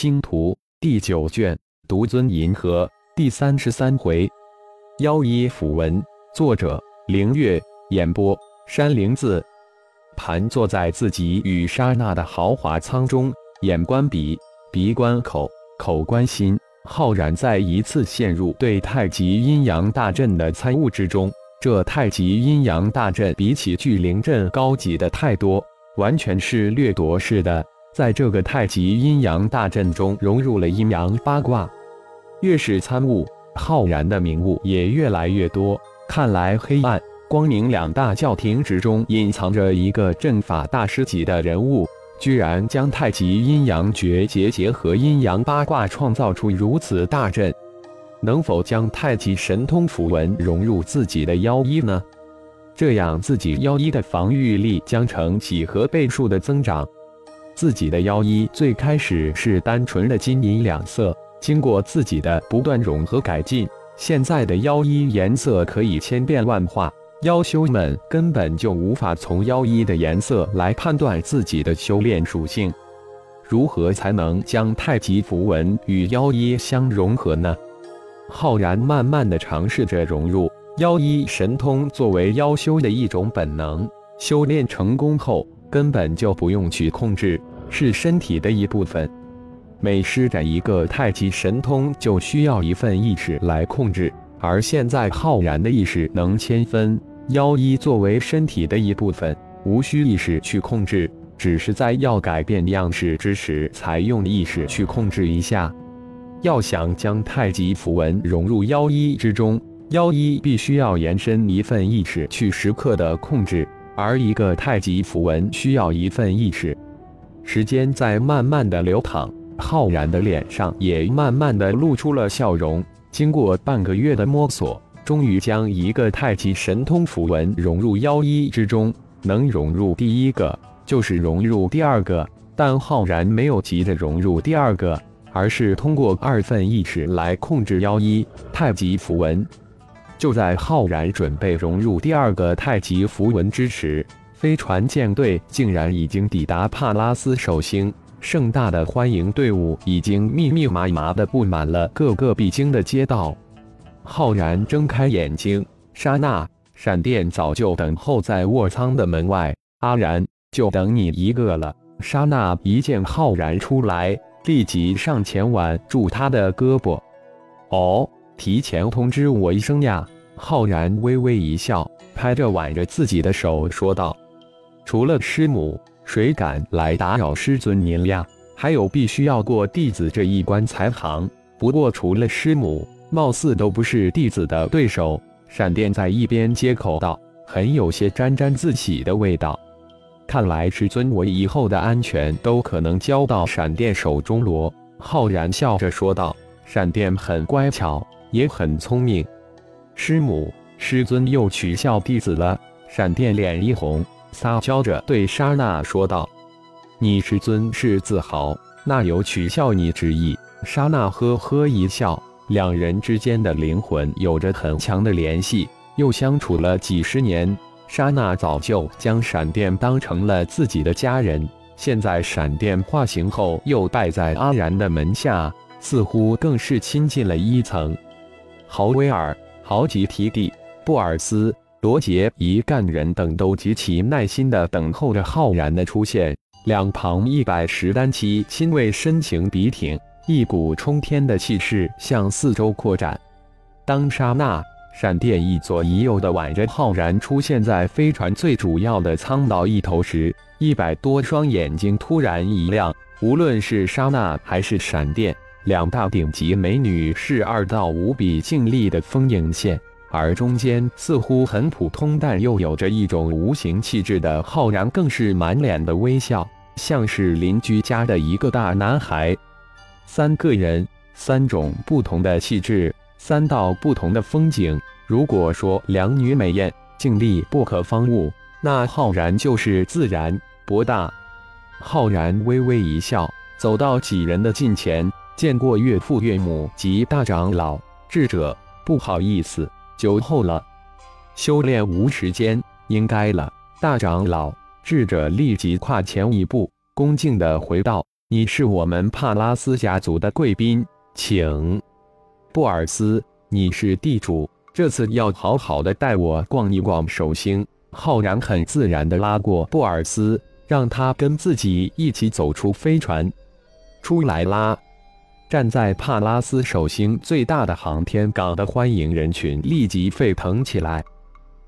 星图第九卷独尊银河第三十三回，妖衣符文，作者：凌月，演播：山灵子。盘坐在自己与莎娜的豪华舱中，眼观鼻，鼻观口，口观心，浩然再一次陷入对太极阴阳大阵的参悟之中。这太极阴阳大阵比起聚灵阵高级的太多，完全是掠夺式的。在这个太极阴阳大阵中融入了阴阳八卦，越是参悟，浩然的明悟也越来越多。看来黑暗、光明两大教廷之中隐藏着一个阵法大师级的人物，居然将太极阴阳绝结结合阴阳八卦，创造出如此大阵。能否将太极神通符文融入自己的妖衣呢？这样自己妖衣的防御力将成几何倍数的增长。自己的妖衣最开始是单纯的金银两色，经过自己的不断融合改进，现在的妖衣颜色可以千变万化。妖修们根本就无法从妖衣的颜色来判断自己的修炼属性。如何才能将太极符文与妖衣相融合呢？浩然慢慢的尝试着融入妖衣神通，作为妖修的一种本能。修炼成功后。根本就不用去控制，是身体的一部分。每施展一个太极神通，就需要一份意识来控制。而现在浩然的意识能千分妖一作为身体的一部分，无需意识去控制，只是在要改变样式之时才用意识去控制一下。要想将太极符文融入妖一之中，妖一必须要延伸一份意识去时刻的控制。而一个太极符文需要一份意识，时间在慢慢的流淌，浩然的脸上也慢慢的露出了笑容。经过半个月的摸索，终于将一个太极神通符文融入妖衣之中。能融入第一个，就是融入第二个。但浩然没有急着融入第二个，而是通过二份意识来控制妖衣太极符文。就在浩然准备融入第二个太极符文之时，飞船舰队竟然已经抵达帕拉斯首星。盛大的欢迎队伍已经密密麻麻的布满了各个必经的街道。浩然睁开眼睛，莎娜，闪电早就等候在卧舱的门外。阿然，就等你一个了。莎娜一见浩然出来，立即上前挽住他的胳膊。哦。提前通知我一声呀！浩然微微一笑，拍着挽着自己的手说道：“除了师母，谁敢来打扰师尊您呀？还有，必须要过弟子这一关才行。不过，除了师母，貌似都不是弟子的对手。”闪电在一边接口道，很有些沾沾自喜的味道。看来师尊我以后的安全都可能交到闪电手中罗。浩然笑着说道：“闪电很乖巧。”也很聪明，师母，师尊又取笑弟子了。闪电脸一红，撒娇着对莎娜说道：“你师尊是自豪，那有取笑你之意？”莎娜呵呵一笑，两人之间的灵魂有着很强的联系，又相处了几十年。莎娜早就将闪电当成了自己的家人，现在闪电化形后又拜在阿然的门下，似乎更是亲近了一层。豪威尔、豪吉提蒂、布尔斯、罗杰一干人等都极其耐心地等候着浩然的出现。两旁一百十单骑亲卫深情笔挺，一股冲天的气势向四周扩展。当刹那，闪电一左一右地挽着浩然出现在飞船最主要的舱道一头时，一百多双眼睛突然一亮。无论是刹那还是闪电。两大顶级美女是二道无比静丽的风影线，而中间似乎很普通但又有着一种无形气质的浩然，更是满脸的微笑，像是邻居家的一个大男孩。三个人，三种不同的气质，三道不同的风景。如果说两女美艳、静丽不可方物，那浩然就是自然博大。浩然微微一笑，走到几人的近前。见过岳父岳母及大长老，智者不好意思，久候了。修炼无时间，应该了。大长老智者立即跨前一步，恭敬地回道：“你是我们帕拉斯家族的贵宾，请。布尔斯，你是地主，这次要好好的带我逛一逛首星。浩然很自然的拉过布尔斯，让他跟自己一起走出飞船。出来啦！站在帕拉斯首星最大的航天港的欢迎人群立即沸腾起来。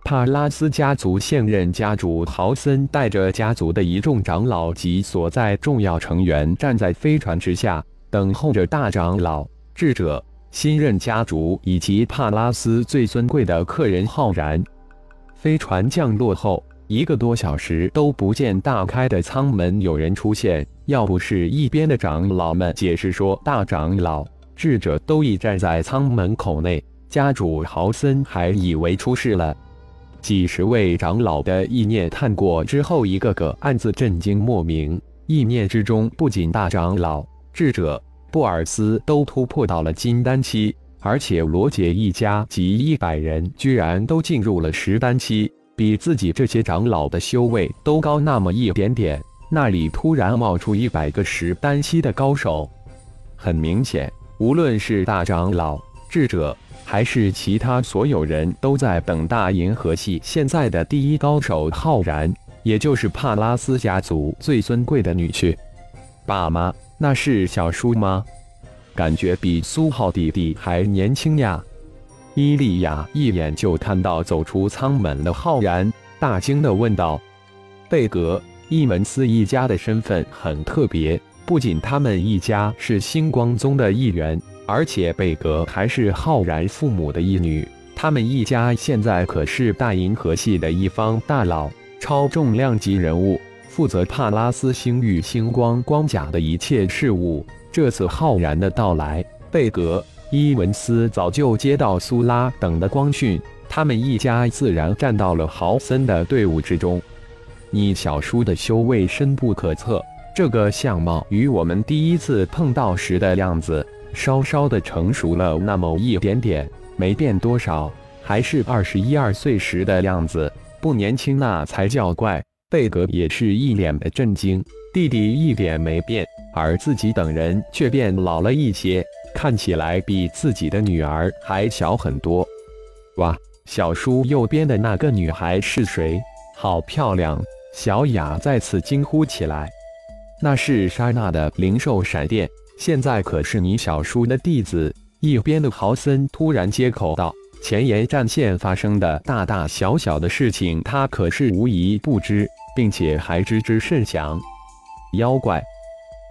帕拉斯家族现任家主豪森带着家族的一众长老及所在重要成员站在飞船之下，等候着大长老、智者、新任家主以及帕拉斯最尊贵的客人浩然。飞船降落后一个多小时都不见大开的舱门有人出现，要不是一边的长老们解释说大长老、智者都已站在舱门口内，家主豪森还以为出事了。几十位长老的意念探过之后，一个个暗自震惊莫名。意念之中，不仅大长老、智者布尔斯都突破到了金丹期，而且罗杰一家及一百人居然都进入了十丹期，比自己这些长老的修为都高那么一点点。那里突然冒出一百个十丹期的高手，很明显，无论是大长老、智者。还是其他所有人都在等大银河系现在的第一高手浩然，也就是帕拉斯家族最尊贵的女婿。爸妈，那是小叔吗？感觉比苏浩弟弟还年轻呀！伊利亚一眼就看到走出舱门的浩然，大惊地问道：“贝格，伊门斯一家的身份很特别，不仅他们一家是星光宗的一员。”而且贝格还是浩然父母的义女，他们一家现在可是大银河系的一方大佬，超重量级人物，负责帕拉斯星域星光光甲的一切事务。这次浩然的到来，贝格、伊文斯早就接到苏拉等的光讯，他们一家自然站到了豪森的队伍之中。你小叔的修为深不可测，这个相貌与我们第一次碰到时的样子。稍稍的成熟了那么一点点，没变多少，还是二十一二岁时的样子，不年轻那才叫怪。贝格也是一脸的震惊，弟弟一点没变，而自己等人却变老了一些，看起来比自己的女儿还小很多。哇，小叔右边的那个女孩是谁？好漂亮！小雅再次惊呼起来。那是莎娜的灵兽闪电。现在可是你小叔的弟子。一边的豪森突然接口道：“前沿战线发生的大大小小的事情，他可是无一不知，并且还知之甚详。”妖怪，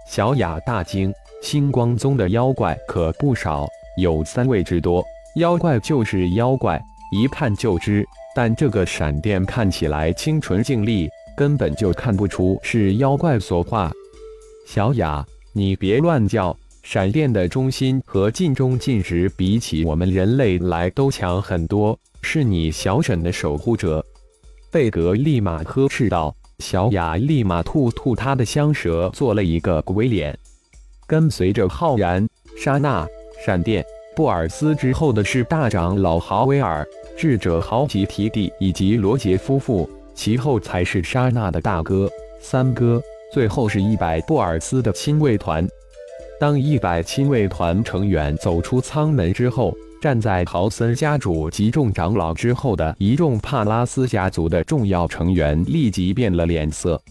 小雅大惊：“星光宗的妖怪可不少，有三位之多。妖怪就是妖怪，一看就知。但这个闪电看起来清纯净丽，根本就看不出是妖怪所化。”小雅。你别乱叫！闪电的中心和近中近值比起我们人类来都强很多，是你小沈的守护者。贝格立马呵斥道。小雅立马吐吐他的香舌，做了一个鬼脸。跟随着浩然、莎娜、闪电、布尔斯之后的是大长老豪威尔、智者豪吉提蒂以及罗杰夫妇，其后才是莎娜的大哥三哥。最后是一百布尔斯的亲卫团。当一百亲卫团成员走出舱门之后，站在豪森家主及众长老之后的一众帕拉斯家族的重要成员立即变了脸色。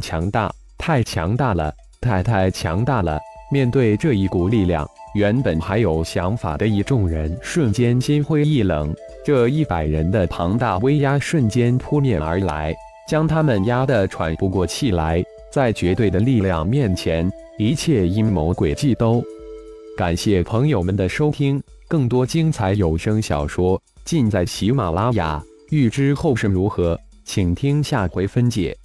强大，太强大了，太太强大了！面对这一股力量，原本还有想法的一众人瞬间心灰意冷。这一百人的庞大威压瞬间扑面而来，将他们压得喘不过气来。在绝对的力量面前，一切阴谋诡计都……感谢朋友们的收听，更多精彩有声小说尽在喜马拉雅。欲知后事如何，请听下回分解。